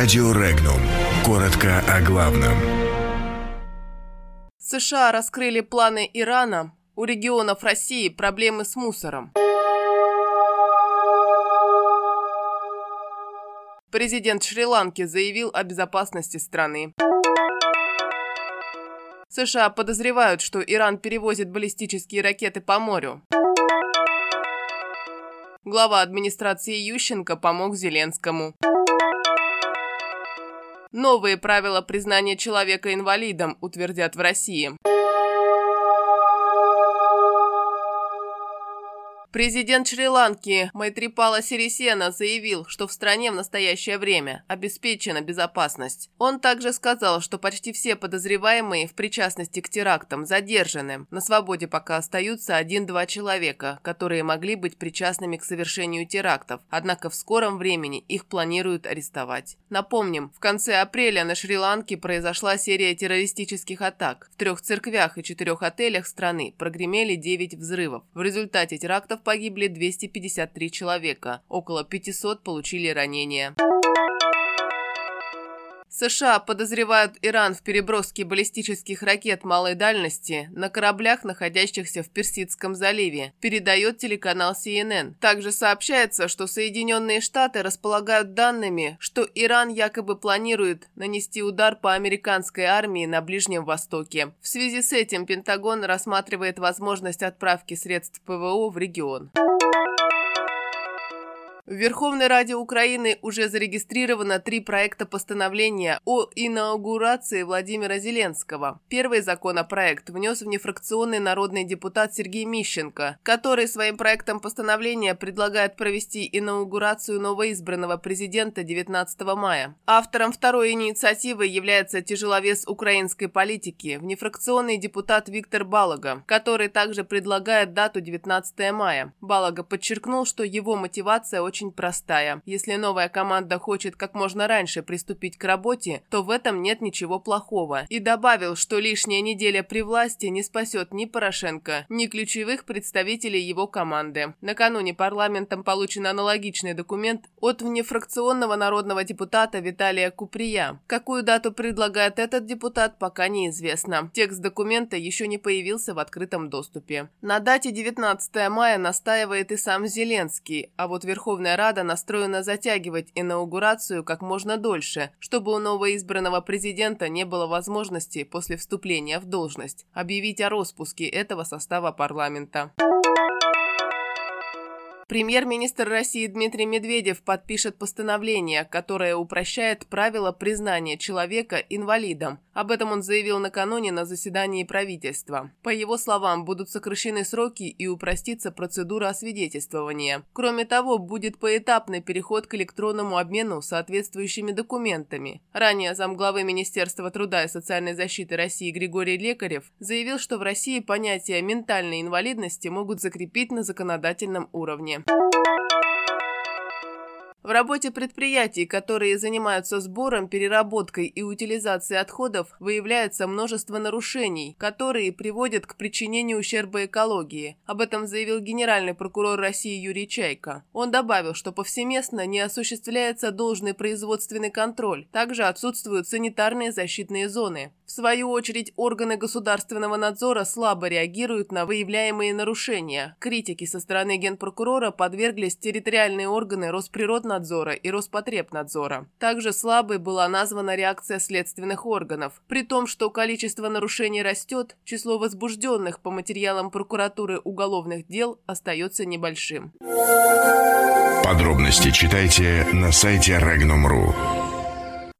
Радио Регнум. Коротко о главном. США раскрыли планы Ирана. У регионов России проблемы с мусором. Президент Шри-Ланки заявил о безопасности страны. США подозревают, что Иран перевозит баллистические ракеты по морю. Глава администрации Ющенко помог Зеленскому. Новые правила признания человека инвалидом утвердят в России. Президент Шри-Ланки Майтрипала Сирисена заявил, что в стране в настоящее время обеспечена безопасность. Он также сказал, что почти все подозреваемые в причастности к терактам задержаны. На свободе пока остаются один-два человека, которые могли быть причастными к совершению терактов, однако в скором времени их планируют арестовать. Напомним, в конце апреля на Шри-Ланке произошла серия террористических атак. В трех церквях и четырех отелях страны прогремели 9 взрывов. В результате терактов погибли 253 человека, около 500 получили ранения. США подозревают Иран в переброске баллистических ракет малой дальности на кораблях, находящихся в Персидском заливе, передает телеканал CNN. Также сообщается, что Соединенные Штаты располагают данными, что Иран якобы планирует нанести удар по американской армии на Ближнем Востоке. В связи с этим Пентагон рассматривает возможность отправки средств ПВО в регион. В Верховной Раде Украины уже зарегистрировано три проекта постановления о инаугурации Владимира Зеленского. Первый законопроект внес внефракционный народный депутат Сергей Мищенко, который своим проектом постановления предлагает провести инаугурацию новоизбранного президента 19 мая. Автором второй инициативы является тяжеловес украинской политики, внефракционный депутат Виктор Балага, который также предлагает дату 19 мая. Балага подчеркнул, что его мотивация очень очень простая. Если новая команда хочет как можно раньше приступить к работе, то в этом нет ничего плохого. И добавил, что лишняя неделя при власти не спасет ни Порошенко, ни ключевых представителей его команды. Накануне парламентом получен аналогичный документ от внефракционного народного депутата Виталия Куприя. Какую дату предлагает этот депутат, пока неизвестно. Текст документа еще не появился в открытом доступе. На дате 19 мая настаивает и сам Зеленский, а вот Верховная Верховная Рада настроена затягивать инаугурацию как можно дольше, чтобы у новоизбранного президента не было возможности после вступления в должность объявить о распуске этого состава парламента. Премьер-министр России Дмитрий Медведев подпишет постановление, которое упрощает правила признания человека инвалидом. Об этом он заявил накануне на заседании правительства. По его словам, будут сокращены сроки и упростится процедура освидетельствования. Кроме того, будет поэтапный переход к электронному обмену соответствующими документами. Ранее замглавы Министерства труда и социальной защиты России Григорий Лекарев заявил, что в России понятие ментальной инвалидности могут закрепить на законодательном уровне. В работе предприятий, которые занимаются сбором, переработкой и утилизацией отходов, выявляется множество нарушений, которые приводят к причинению ущерба экологии. Об этом заявил генеральный прокурор России Юрий Чайко. Он добавил, что повсеместно не осуществляется должный производственный контроль, также отсутствуют санитарные защитные зоны. В свою очередь, органы государственного надзора слабо реагируют на выявляемые нарушения. Критики со стороны генпрокурора подверглись территориальные органы Росприроднадзора и Роспотребнадзора. Также слабой была названа реакция следственных органов. При том, что количество нарушений растет, число возбужденных по материалам прокуратуры уголовных дел остается небольшим. Подробности читайте на сайте Regnum.ru.